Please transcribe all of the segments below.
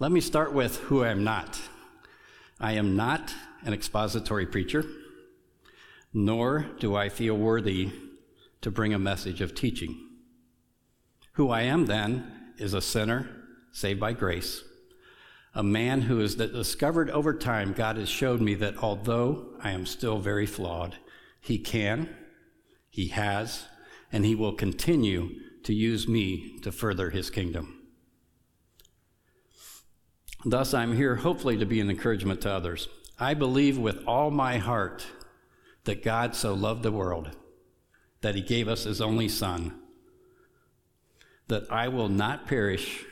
Let me start with who I am not. I am not an expository preacher, nor do I feel worthy to bring a message of teaching. Who I am then is a sinner saved by grace, a man who has discovered over time God has showed me that although I am still very flawed, He can, He has, and He will continue to use me to further His kingdom. Thus, I'm here hopefully to be an encouragement to others. I believe with all my heart that God so loved the world that he gave us his only Son, that I will not perish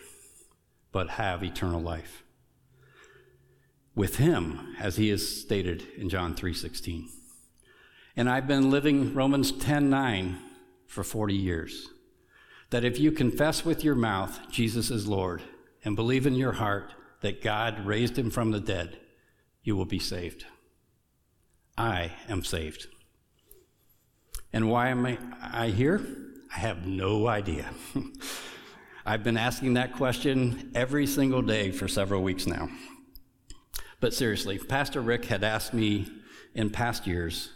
but have eternal life. With him, as he is stated in John 3:16. And I've been living Romans 10:9 for 40 years. That if you confess with your mouth Jesus is Lord and believe in your heart that God raised him from the dead, you will be saved. I am saved. And why am I, here? I have no idea. I've been asking that question every single day for several weeks now. But seriously, Pastor Rick had asked me in past years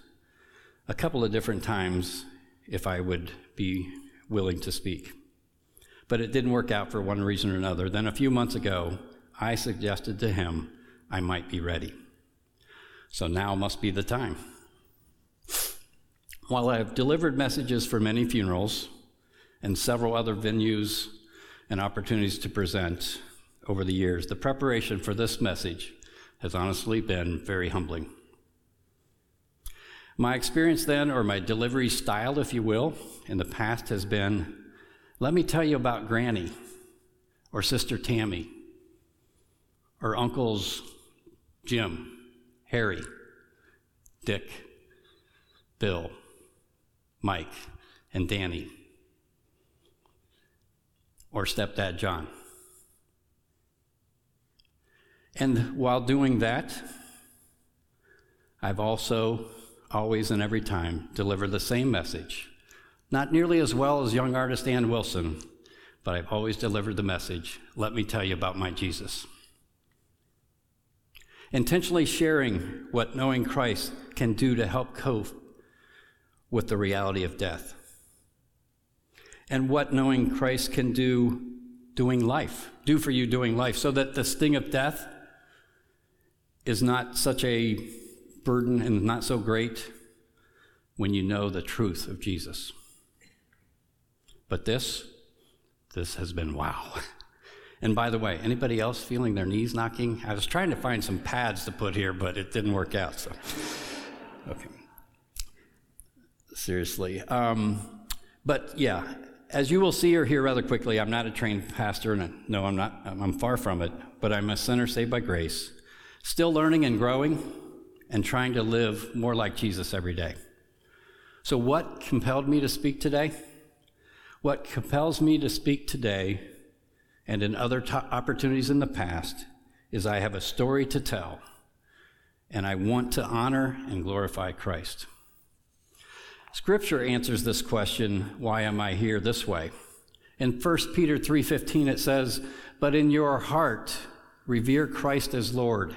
a couple of different times if I would be willing to speak. But it didn't work out for one reason or another. Then a few months ago, I suggested to him I might be ready. So now must be the time. While I have delivered messages for many funerals and several other venues and opportunities to present over the years, the preparation for this message has honestly been very humbling. My experience then, or my delivery style, if you will, in the past has been let me tell you about Granny or Sister Tammy or uncles Jim, Harry, Dick, Bill, Mike, and Danny, or stepdad John. And while doing that, I've also always and every time delivered the same message. Not nearly as well as young artist Ann Wilson, but I've always delivered the message let me tell you about my Jesus intentionally sharing what knowing Christ can do to help cope with the reality of death, and what knowing Christ can do doing life, do for you doing life, so that the sting of death is not such a burden and not so great when you know the truth of Jesus. But this, this has been wow. And by the way, anybody else feeling their knees knocking? I was trying to find some pads to put here, but it didn't work out. So, okay. Seriously. Um, but yeah, as you will see or hear rather quickly, I'm not a trained pastor, and no, I'm not. I'm far from it. But I'm a sinner saved by grace, still learning and growing, and trying to live more like Jesus every day. So, what compelled me to speak today? What compels me to speak today and in other opportunities in the past is I have a story to tell, and I want to honor and glorify Christ. Scripture answers this question, why am I here this way? In 1 Peter 3:15 it says, "But in your heart revere Christ as Lord,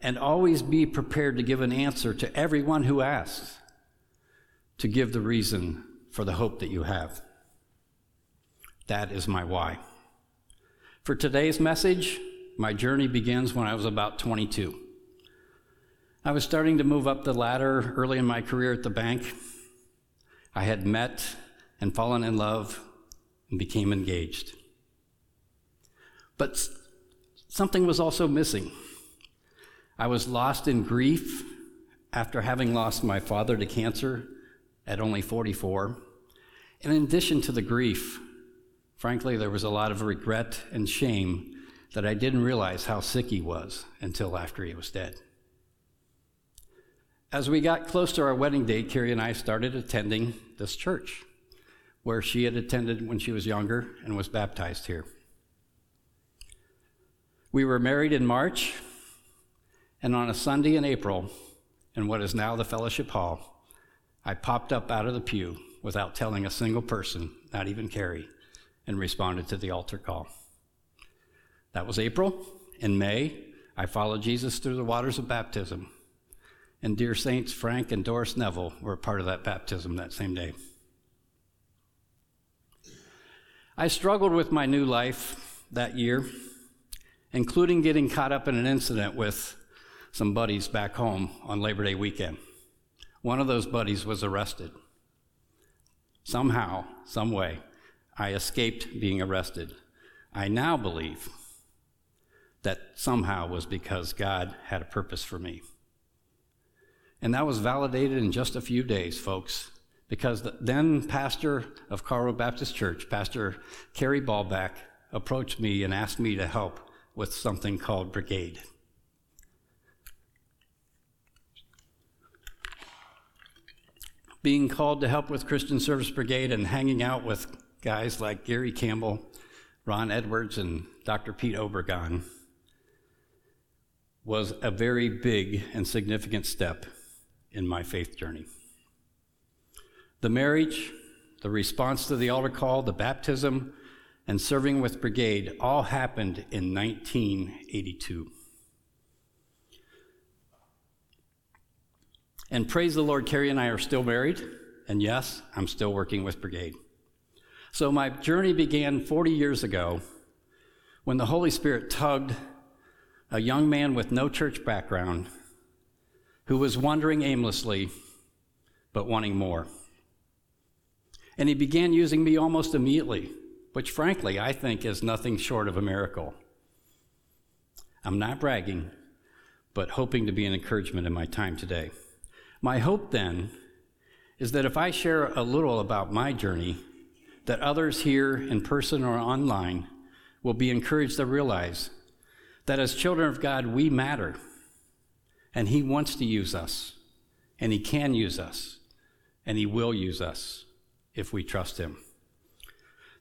and always be prepared to give an answer to everyone who asks, to give the reason for the hope that you have." That is my why. For today's message, my journey begins when I was about 22. I was starting to move up the ladder early in my career at the bank. I had met and fallen in love and became engaged. But something was also missing. I was lost in grief after having lost my father to cancer at only 44. And in addition to the grief, Frankly, there was a lot of regret and shame that I didn't realize how sick he was until after he was dead. As we got close to our wedding date, Carrie and I started attending this church where she had attended when she was younger and was baptized here. We were married in March, and on a Sunday in April, in what is now the fellowship hall, I popped up out of the pew without telling a single person, not even Carrie, and responded to the altar call. That was April. In May, I followed Jesus through the waters of baptism. And dear saints Frank and Doris Neville were part of that baptism that same day. I struggled with my new life that year, including getting caught up in an incident with some buddies back home on Labor Day weekend. One of those buddies was arrested. Somehow, some way, I escaped being arrested. I now believe that somehow was because God had a purpose for me. And that was validated in just a few days, folks, because the then pastor of Karl Baptist Church, Pastor Kerry Ballback, approached me and asked me to help with something called Brigade. Being called to help with Christian Service Brigade and hanging out with guys like Gary Campbell, Ron Edwards, and Dr. Pete Obregon was a very big and significant step in my faith journey. The marriage, the response to the altar call, the baptism, and serving with brigade all happened in 1982. And praise the Lord, Carrie and I are still married, and yes, I'm still working with brigade. So my journey began 40 years ago when the Holy Spirit tugged a young man with no church background who was wandering aimlessly but wanting more. And he began using me almost immediately, which frankly I think is nothing short of a miracle. I'm not bragging, but hoping to be an encouragement in my time today. My hope then is that if I share a little about my journey, that others here in person or online will be encouraged to realize that as children of God, we matter. And He wants to use us. And He can use us. And He will use us if we trust Him.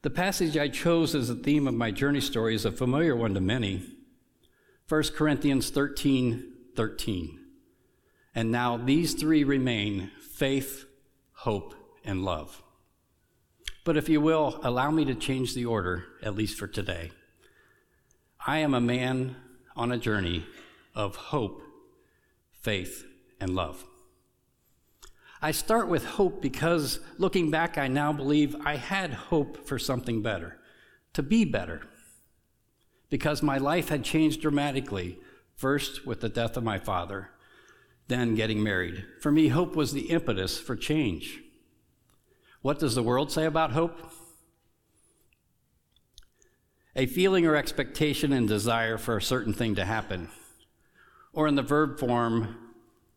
The passage I chose as the theme of my journey story is a familiar one to many 1 Corinthians 13 13. And now these three remain faith, hope, and love. But if you will, allow me to change the order, at least for today. I am a man on a journey of hope, faith, and love. I start with hope because looking back, I now believe I had hope for something better, to be better. Because my life had changed dramatically, first with the death of my father, then getting married. For me, hope was the impetus for change. What does the world say about hope? a feeling or expectation and desire for a certain thing to happen, or in the verb form,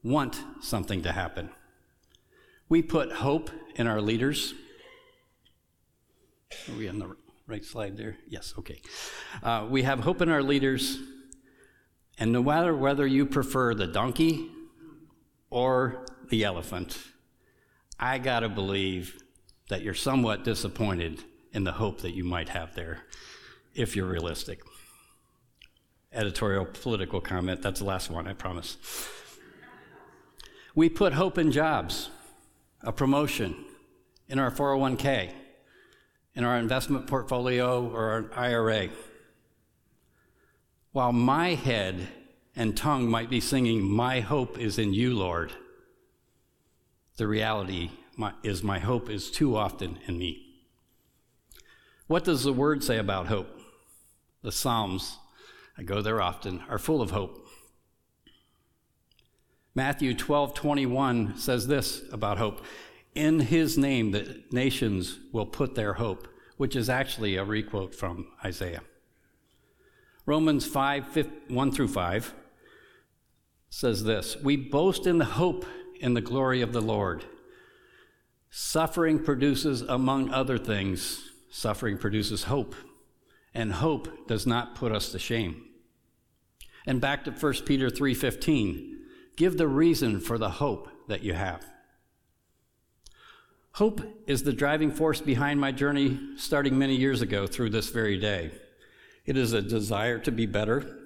want something to happen. We put hope in our leaders. Are we on the right slide there? Yes, okay. Uh, we have hope in our leaders, and no matter whether you prefer the donkey or the elephant, I gotta believe that you're somewhat disappointed in the hope that you might have there if you're realistic. Editorial political comment. That's the last one, I promise. We put hope in jobs, a promotion, in our 401k, in our investment portfolio or our IRA. While my head and tongue might be singing, My hope is in you, Lord, the reality is my hope is too often in me. What does the word say about hope? The Psalms, I go there often, are full of hope. Matthew 12 21 says this about hope In his name, the nations will put their hope, which is actually a requote from Isaiah. Romans 5 1 through 5 says this We boast in the hope in the glory of the Lord. Suffering produces, among other things, suffering produces hope and hope does not put us to shame. And back to 1 Peter 3:15, give the reason for the hope that you have. Hope is the driving force behind my journey starting many years ago through this very day. It is a desire to be better,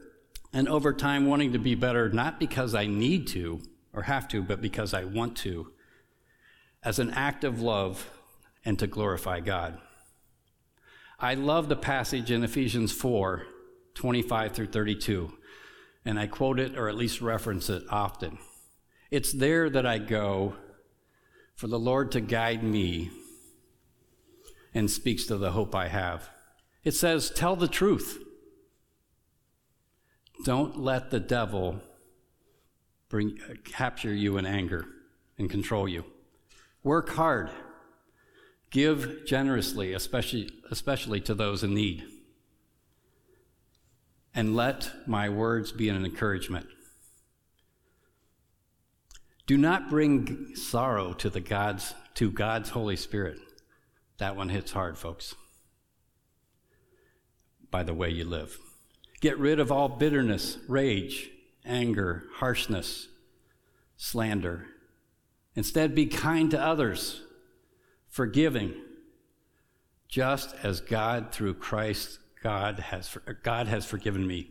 and over time wanting to be better not because I need to or have to, but because I want to, as an act of love and to glorify God. I love the passage in Ephesians 4 25 through 32, and I quote it or at least reference it often. It's there that I go for the Lord to guide me and speaks to the hope I have. It says, Tell the truth. Don't let the devil bring, capture you in anger and control you. Work hard. Give generously, especially, especially to those in need. And let my words be an encouragement. Do not bring sorrow to the God's to God's Holy Spirit. That one hits hard, folks. By the way you live. Get rid of all bitterness, rage, anger, harshness, slander. Instead, be kind to others, forgiving, just as God through Christ God has God has forgiven me.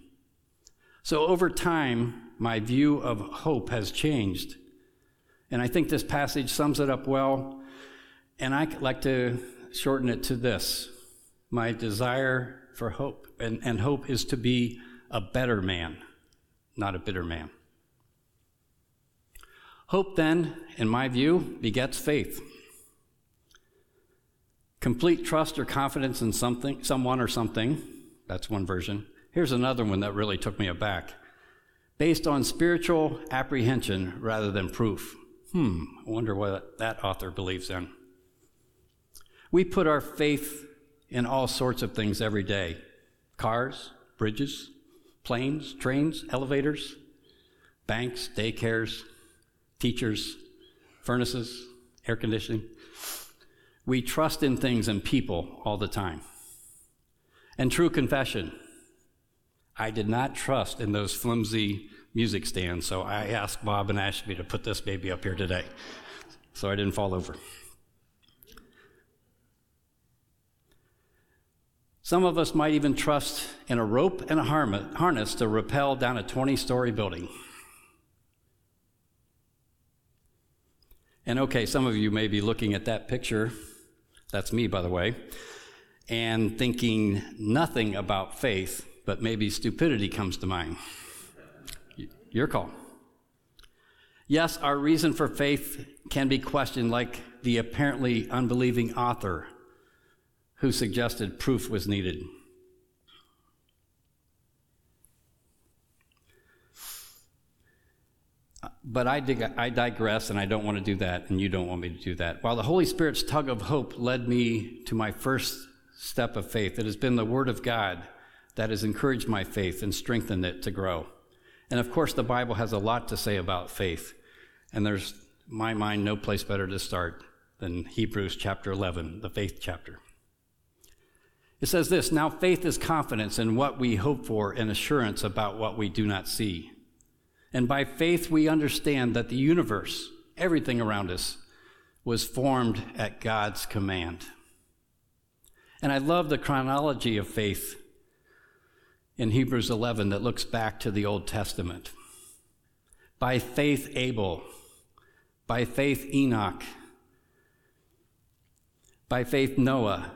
So over time, my view of hope has changed and I think this passage sums it up well. And I like to shorten it to this My desire for hope. And, and hope is to be a better man, not a bitter man. Hope, then, in my view, begets faith. Complete trust or confidence in something, someone or something. That's one version. Here's another one that really took me aback. Based on spiritual apprehension rather than proof. Hmm, I wonder what that author believes in. We put our faith in all sorts of things every day cars, bridges, planes, trains, elevators, banks, daycares, teachers, furnaces, air conditioning. We trust in things and people all the time. And true confession I did not trust in those flimsy music stands, So I asked Bob and Ashby to put this baby up here today so I didn't fall over. Some of us might even trust in a rope and a harness to rappel down a 20 story building. And okay, some of you may be looking at that picture, that's me, by the way, and thinking nothing about faith, but maybe stupidity comes to mind. Your call. Yes, our reason for faith can be questioned, like the apparently unbelieving author who suggested proof was needed. But I, dig- I, digress, and I don't want to do that, and you don't want me to do that. While the Holy Spirit's tug of hope led me to my first step of faith, it has been the Word of God that has encouraged my faith and strengthened it to grow. And of course, the Bible has a lot to say about faith. And there's, my mind, no place better to start than Hebrews chapter 11, the faith chapter. It says this Now faith is confidence in what we hope for and assurance about what we do not see. And by faith, we understand that the universe, everything around us, was formed at God's command. And I love the chronology of faith in Hebrews 11 that looks back to the Old Testament. By faith, Abel. By faith, Enoch. By faith, Noah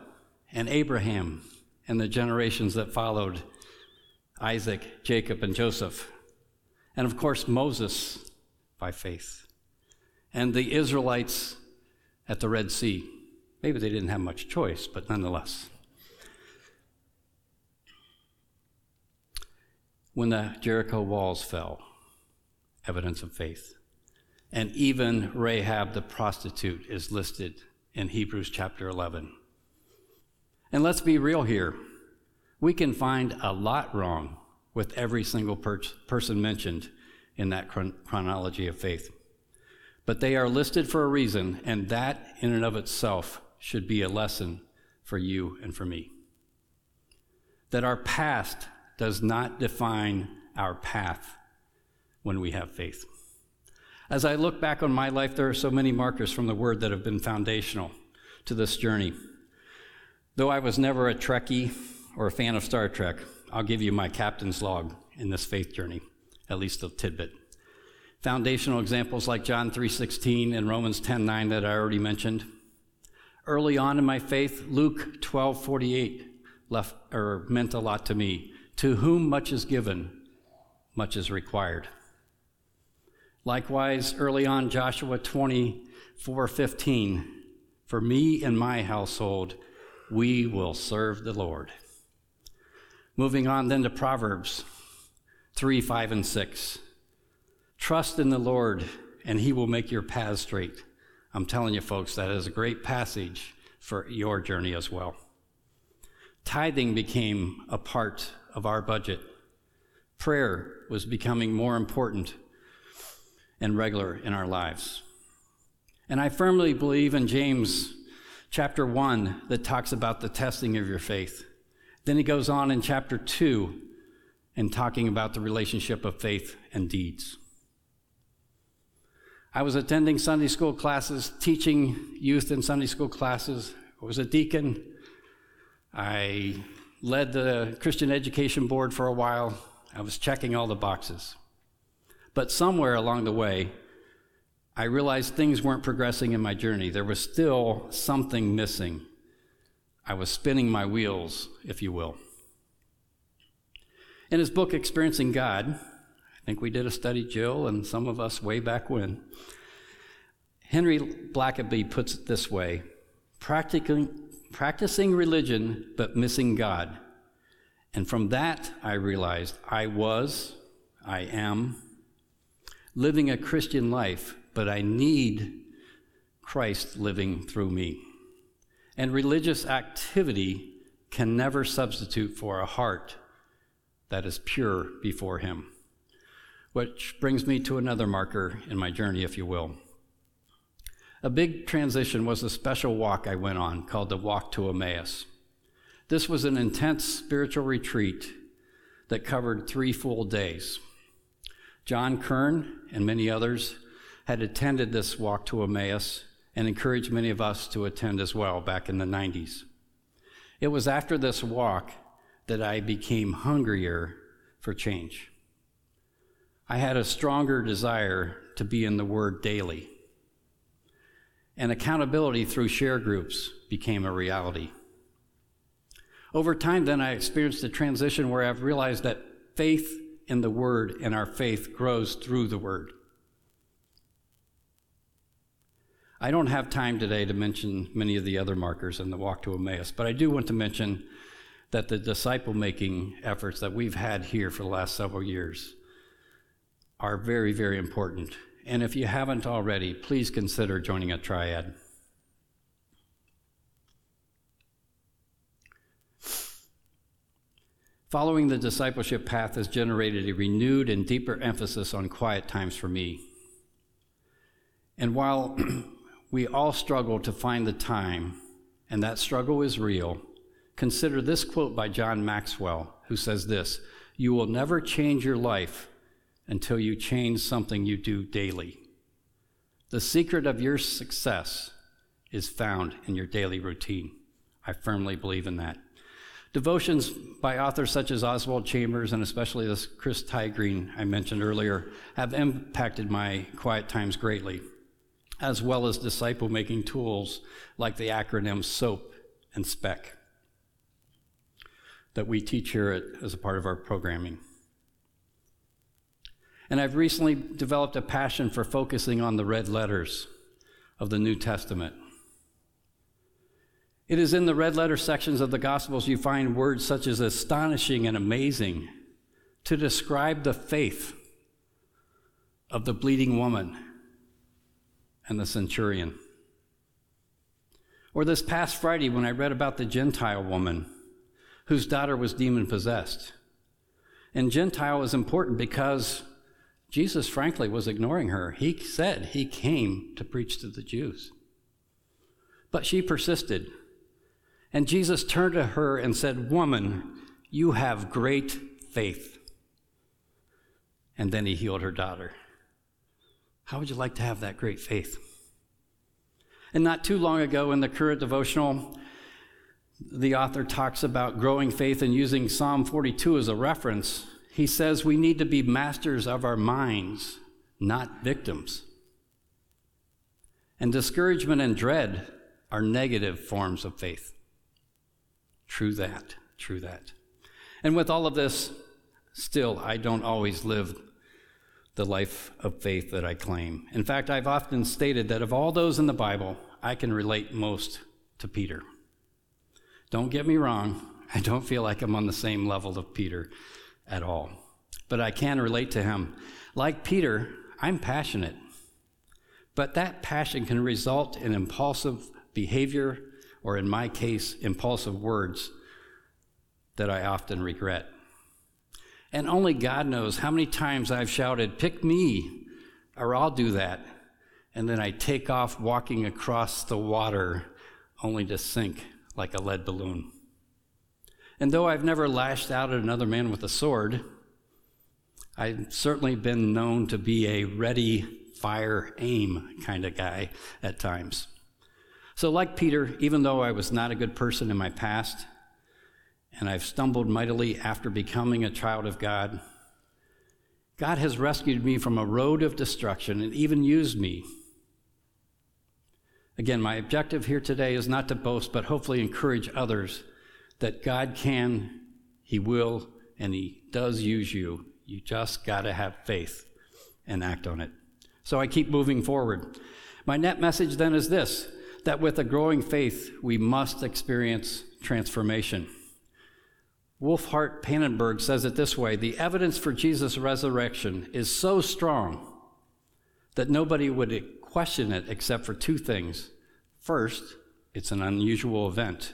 and Abraham and the generations that followed Isaac, Jacob, and Joseph. And of course, Moses by faith. And the Israelites at the Red Sea. Maybe they didn't have much choice, but nonetheless. when the Jericho walls fell, evidence of faith. And even Rahab the prostitute is listed in Hebrews chapter 11. And let's be real here. We can find a lot wrong with every single per- person mentioned in that chron- chronology of faith. But they are listed for a reason, and that in and of itself should be a lesson for you and for me. that our past does not define our path when we have faith. As I look back on my life, there are so many markers from the Word that have been foundational to this journey. Though I was never a Trekkie or a fan of Star Trek, I'll give you my captain's log in this faith journey, at least a tidbit. Foundational examples like John 3:16 and Romans 10:9 that I already mentioned. Early on in my faith, Luke 12:48 left or meant a lot to me. To whom much is given, much is required. Likewise, early on, Joshua 24 15, for me and my household, we will serve the Lord. Moving on then to Proverbs 3 5 and 6. Trust in the Lord, and he will make your paths straight. I'm telling you, folks, that is a great passage for your journey as well. Tithing became a part of our budget. Prayer was becoming more important and regular in our lives. And I firmly believe in James chapter 1 that talks about the testing of your faith. Then he goes on in chapter 2 and talking about the relationship of faith and deeds. I was attending Sunday school classes, teaching youth in Sunday school classes. I was a deacon. I led the Christian Education Board for a while. I was checking all the boxes. But somewhere along the way, I realized things weren't progressing in my journey. There was still something missing. I was spinning my wheels, if you will. In his book, Experiencing God, I think we did a study, Jill, and some of us way back when. Henry Blackaby puts it this way practicing, practicing religion but missing God. And from that, I realized I was, I am, living a Christian life, but I need Christ living through me. And religious activity can never substitute for a heart that is pure before Him. Which brings me to another marker in my journey, if you will. A big transition was a special walk I went on called the Walk to Emmaus. This was an intense spiritual retreat that covered three full days. John Kern and many others had attended this walk to Emmaus and encouraged many of us to attend as well back in the 90s. It was after this walk that I became hungrier for change. I had a stronger desire to be in the Word daily. And accountability through share groups became a reality. Over time, then, I experienced a transition where I've realized that faith in the Word, and our faith grows through the Word. I don't have time today to mention many of the other markers in the walk to Emmaus, but I do want to mention that the disciple making efforts that we've had here for the last several years are very, very important. And if you haven't already, please consider joining a triad. Following the discipleship path has generated a renewed and deeper emphasis on quiet times for me. And while we all struggle to find the time, and that struggle is real, consider this quote by John Maxwell, who says this You will never change your life until you change something you do daily. The secret of your success is found in your daily routine. I firmly believe in that. Devotions by authors such as Oswald Chambers and especially this Chris Tiegreen I mentioned earlier have impacted my quiet times greatly, as well as disciple making tools like the acronym SOAP and SPEC that we teach here at, as a part of our programming. And I've recently developed a passion for focusing on the red letters of the New Testament. It is in the red letter sections of the Gospels you find words such as astonishing and amazing to describe the faith of the bleeding woman and the centurion. Or this past Friday, when I read about the Gentile woman whose daughter was demon possessed. And Gentile is important because Jesus, frankly, was ignoring her. He said he came to preach to the Jews. But she persisted. And Jesus turned to her and said, Woman, You have great faith. And then he healed her daughter. How would you like to have that great faith? And not too long ago in the current devotional, the author talks about growing faith and using Psalm 42 as a reference. He says we need to be masters of our minds, not victims. And discouragement and dread are negative forms of faith. True that, true that. And with all of this, still, I don't always live the life of faith that I claim. In fact, I've often stated that of all those in the Bible, I can relate most to Peter. Don't get me wrong, I don't feel like I'm on the same level of Peter at all, but I can relate to him. Like Peter, I'm passionate, but that passion can result in impulsive behavior, or in my case, impulsive words that I often regret. And only God knows how many times I've shouted, Pick me, or I'll do that. And then I take off walking across the water only to sink like a lead balloon. And though I've never lashed out at another man with a sword, I've certainly been known to be a ready, fire, aim kind of guy at times. So, like Peter, even though I was not a good person in my past, and I've stumbled mightily after becoming a child of God, God has rescued me from a road of destruction and even used me. Again, my objective here today is not to boast, but hopefully encourage others that God can, He will, and He does use you. You just got to have faith and act on it. So I keep moving forward. My net message then is this that with a growing faith, we must experience transformation. Wolfhart Pannenberg says it this way The evidence for Jesus' resurrection is so strong that nobody would question it except for two things. First, it's an unusual event.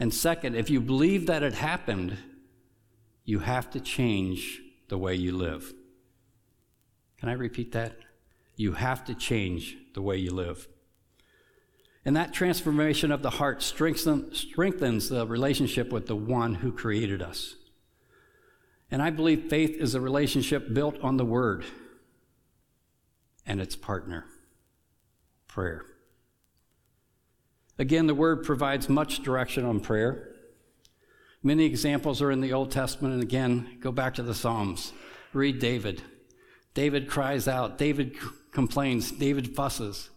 And second, if you believe that it happened, you have to change the way you live. Can I repeat that? You have to change the way you live. And that transformation of the heart strengthens the relationship with the one who created us. And I believe faith is a relationship built on the Word and its partner, prayer. Again, the Word provides much direction on prayer. Many examples are in the Old Testament, and again, go back to the Psalms. Read David. David cries out, David complains, David fusses.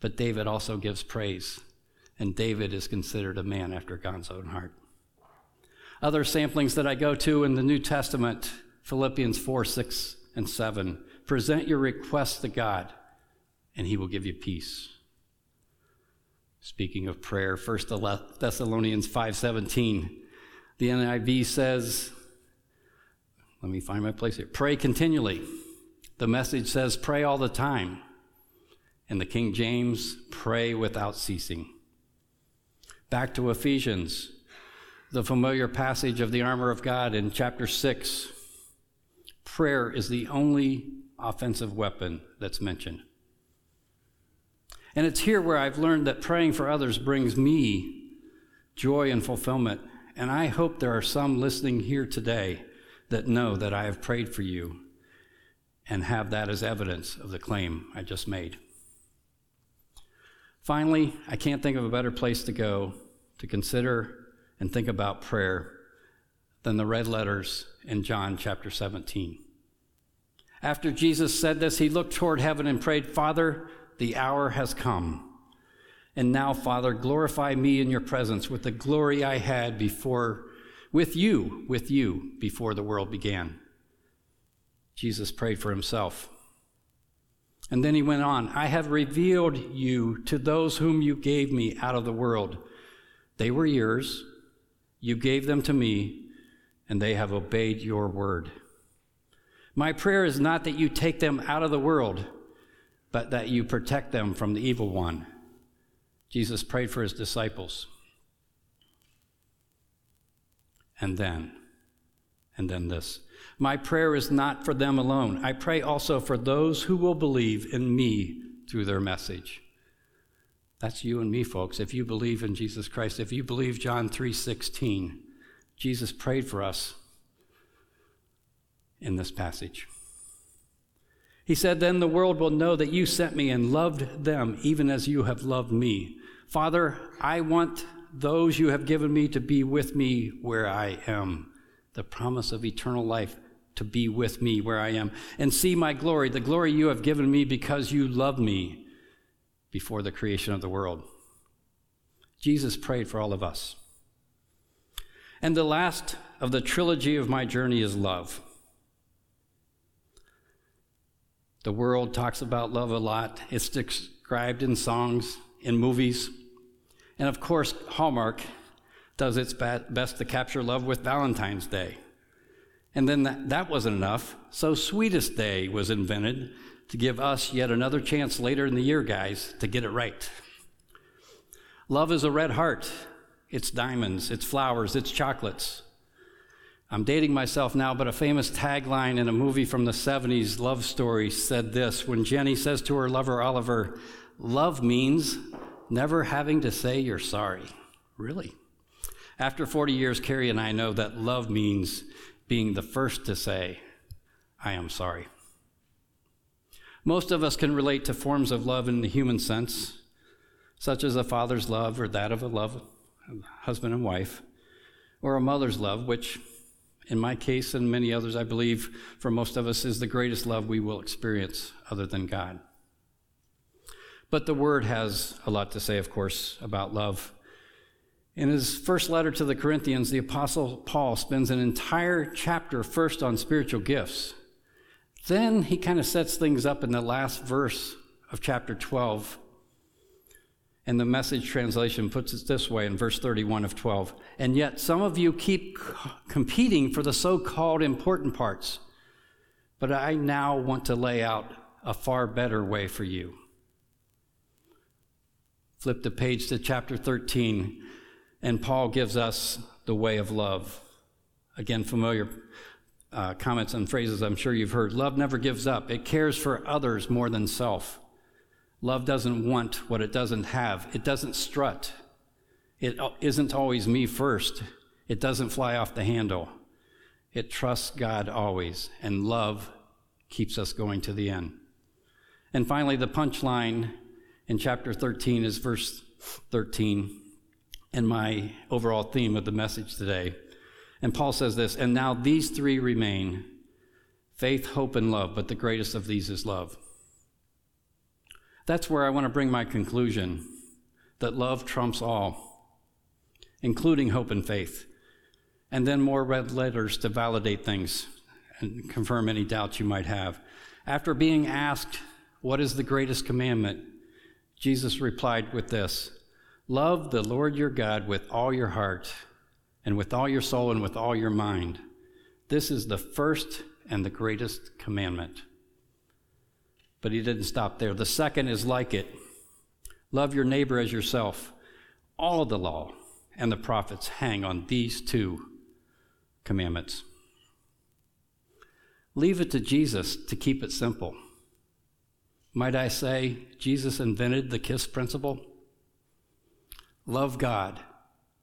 But David also gives praise, and David is considered a man after God's own heart. Other samplings that I go to in the New Testament, Philippians 4 6 and 7. Present your requests to God, and he will give you peace. Speaking of prayer, 1 Thessalonians 5:17. The NIV says, let me find my place here. Pray continually. The message says pray all the time. In the King James, pray without ceasing. Back to Ephesians, the familiar passage of the armor of God in chapter 6. Prayer is the only offensive weapon that's mentioned. And it's here where I've learned that praying for others brings me joy and fulfillment. And I hope there are some listening here today that know that I have prayed for you and have that as evidence of the claim I just made. Finally, I can't think of a better place to go to consider and think about prayer than the red letters in John chapter 17. After Jesus said this, he looked toward heaven and prayed, Father, the hour has come. And now, Father, glorify me in your presence with the glory I had before, with you, with you, before the world began. Jesus prayed for himself. And then he went on, I have revealed you to those whom you gave me out of the world. They were yours, you gave them to me, and they have obeyed your word. My prayer is not that you take them out of the world, but that you protect them from the evil one. Jesus prayed for his disciples. And then, and then this my prayer is not for them alone. I pray also for those who will believe in me through their message. That's you and me, folks. If you believe in Jesus Christ, if you believe John 3:16, Jesus prayed for us in this passage. He said, Then the world will know that you sent me and loved them even as you have loved me. Father, I want those you have given me to be with me where I am. The promise of eternal life to be with me where I am and see my glory, the glory you have given me because you loved me before the creation of the world. Jesus prayed for all of us. And the last of the trilogy of my journey is love. The world talks about love a lot. It's described in songs, in movies. And of course, Hallmark does its best to capture love with Valentine's Day. And then that, that wasn't enough, so Sweetest Day was invented to give us yet another chance later in the year, guys, to get it right. Love is a red heart. It's diamonds, it's flowers, it's chocolates. I'm dating myself now, but a famous tagline in a movie from the 70s, Love Story, said this when Jenny says to her lover Oliver, Love means never having to say you're sorry. Really? After 40 years, Carrie and I know that love means being the first to say, I am sorry. Most of us can relate to forms of love in the human sense, such as a father's love or that of a love husband and wife, or a mother's love, which, in my case and many others, I believe for most of us, is the greatest love we will experience other than God. But the Word has a lot to say, of course, about love. In his first letter to the Corinthians, the Apostle Paul spends an entire chapter first on spiritual gifts. Then he kind of sets things up in the last verse of chapter 12. And the message translation puts it this way in verse 31 of 12. And yet some of you keep competing for the so called important parts. But I now want to lay out a far better way for you. Flip the page to chapter 13, and Paul gives us the way of love. Again, familiar uh, comments and phrases I'm sure you've heard. Love never gives up, it cares for others more than self. Love doesn't want what it doesn't have, it doesn't strut. It isn't always me first, it doesn't fly off the handle. It trusts God always, and love keeps us going to the end. And finally, the punchline in chapter 13 is verse 13 and my overall theme of the message today. And Paul says this, and now these three remain faith, hope, and love, but the greatest of these is love. That's where I want to bring my conclusion that love trumps all, including hope and faith. And then more red letters to validate things and confirm any doubts you might have. After being asked, What is the greatest commandment? Jesus replied with this Love the Lord your God with all your heart, and with all your soul, and with all your mind. This is the first and the greatest commandment. But he didn't stop there. The second is like it love your neighbor as yourself. All of the law and the prophets hang on these two commandments. Leave it to Jesus to keep it simple. Might I say, Jesus invented the KISS principle? Love God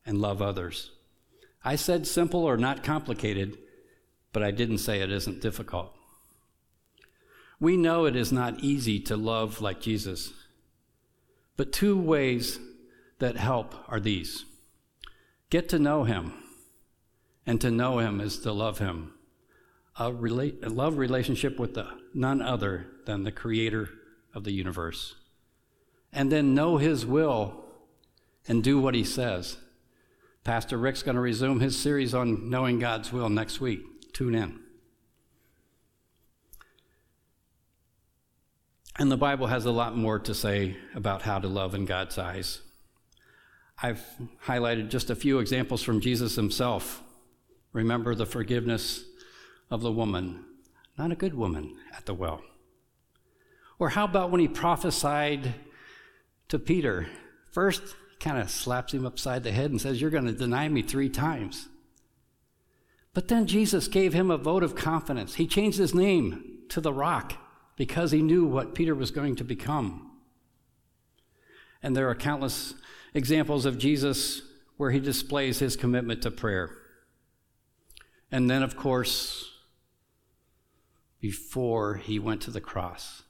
and love others. I said simple or not complicated, but I didn't say it isn't difficult. We know it is not easy to love like Jesus, but two ways that help are these get to know Him, and to know Him is to love Him. A, rela- a love relationship with the, none other than the Creator of the universe. And then know His will and do what He says. Pastor Rick's going to resume his series on knowing God's will next week. Tune in. And the Bible has a lot more to say about how to love in God's eyes. I've highlighted just a few examples from Jesus himself. Remember the forgiveness of the woman, not a good woman, at the well. Or how about when he prophesied to Peter? First, kind of slaps him upside the head and says, You're going to deny me three times. But then Jesus gave him a vote of confidence. He changed his name to the rock because he knew what Peter was going to become. And there are countless examples of Jesus where he displays his commitment to prayer. And then, of course, before he went to the cross,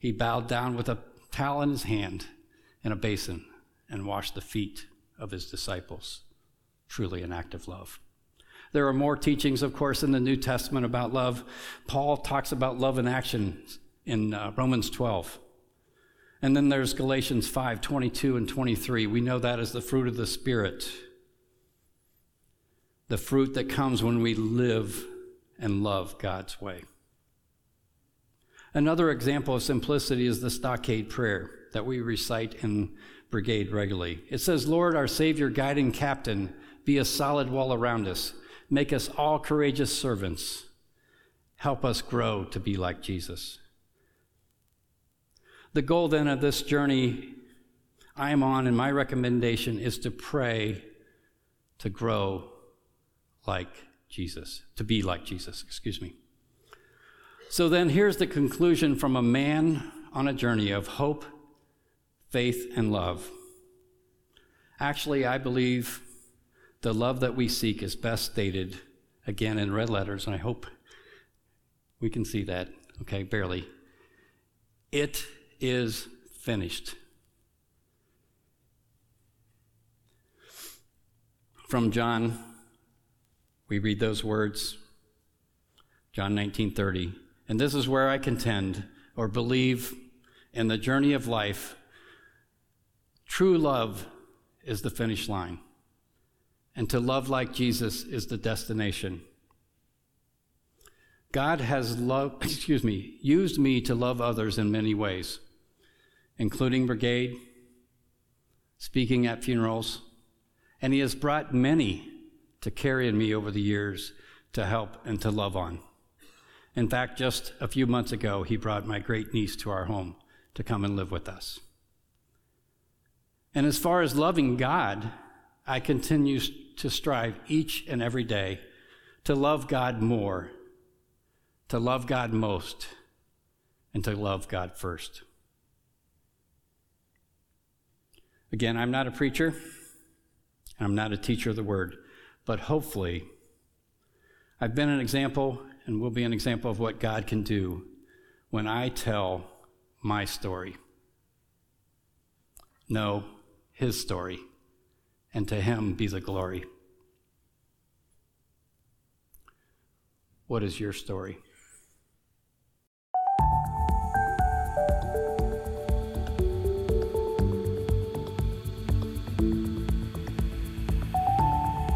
he bowed down with a towel in his hand and a basin and washed the feet of his disciples. Truly an act of love. There are more teachings, of course, in the New Testament about love. Paul talks about love in action in uh, Romans 12. And then there's Galatians 5 22 and 23. We know that as the fruit of the Spirit, the fruit that comes when we live and love God's way. Another example of simplicity is the stockade prayer that we recite in brigade regularly. It says, Lord, our Savior, guiding captain, be a solid wall around us Make us all courageous servants. Help us grow to be like Jesus. The goal then of this journey I am on, and my recommendation is to pray to grow like Jesus, to be like Jesus, excuse me. So then here's the conclusion from a man on a journey of hope, faith, and love. Actually, I believe the love that we seek is best stated again in red letters, and I hope we can see that, okay, barely. It is finished. From John, we read those words, John 19:30. And this is where I contend or believe in the journey of life, true love is the finish line and to love like Jesus is the destination. God has loved, excuse me, used me to love others in many ways, including brigade, speaking at funerals, and he has brought many to carry in me over the years to help and to love on. In fact, just a few months ago, he brought my great niece to our home to come and live with us. And as far as loving God, I continue to strive each and every day to love God more, to love God most, and to love God first. Again, I'm not a preacher, I'm not a teacher of the word, but hopefully, I've been an example and will be an example of what God can do when I tell my story. No, His story and to him be the glory. What is your story?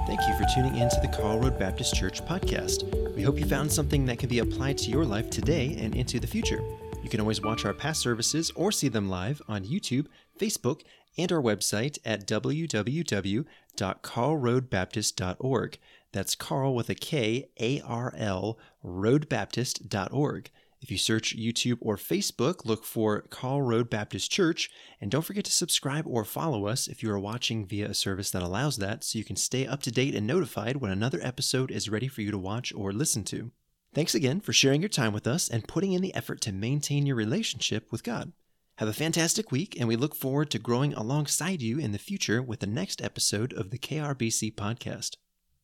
Thank you for tuning in to the Karl Road Baptist Church podcast. We hope you found something that can be applied to your life today and into the future. You can always watch our past services or see them live on YouTube, Facebook, and our website at www.karlroadbaptist.org. That's Karl with a K, A R L, roadbaptist.org. If you search YouTube or Facebook, look for Karl Road Baptist Church, and don't forget to subscribe or follow us if you are watching via a service that allows that so you can stay up to date and notified when another episode is ready for you to watch or listen to. Thanks again for sharing your time with us and putting in the effort to maintain your relationship with God. Have a fantastic week, and we look forward to growing alongside you in the future with the next episode of the KRBC podcast.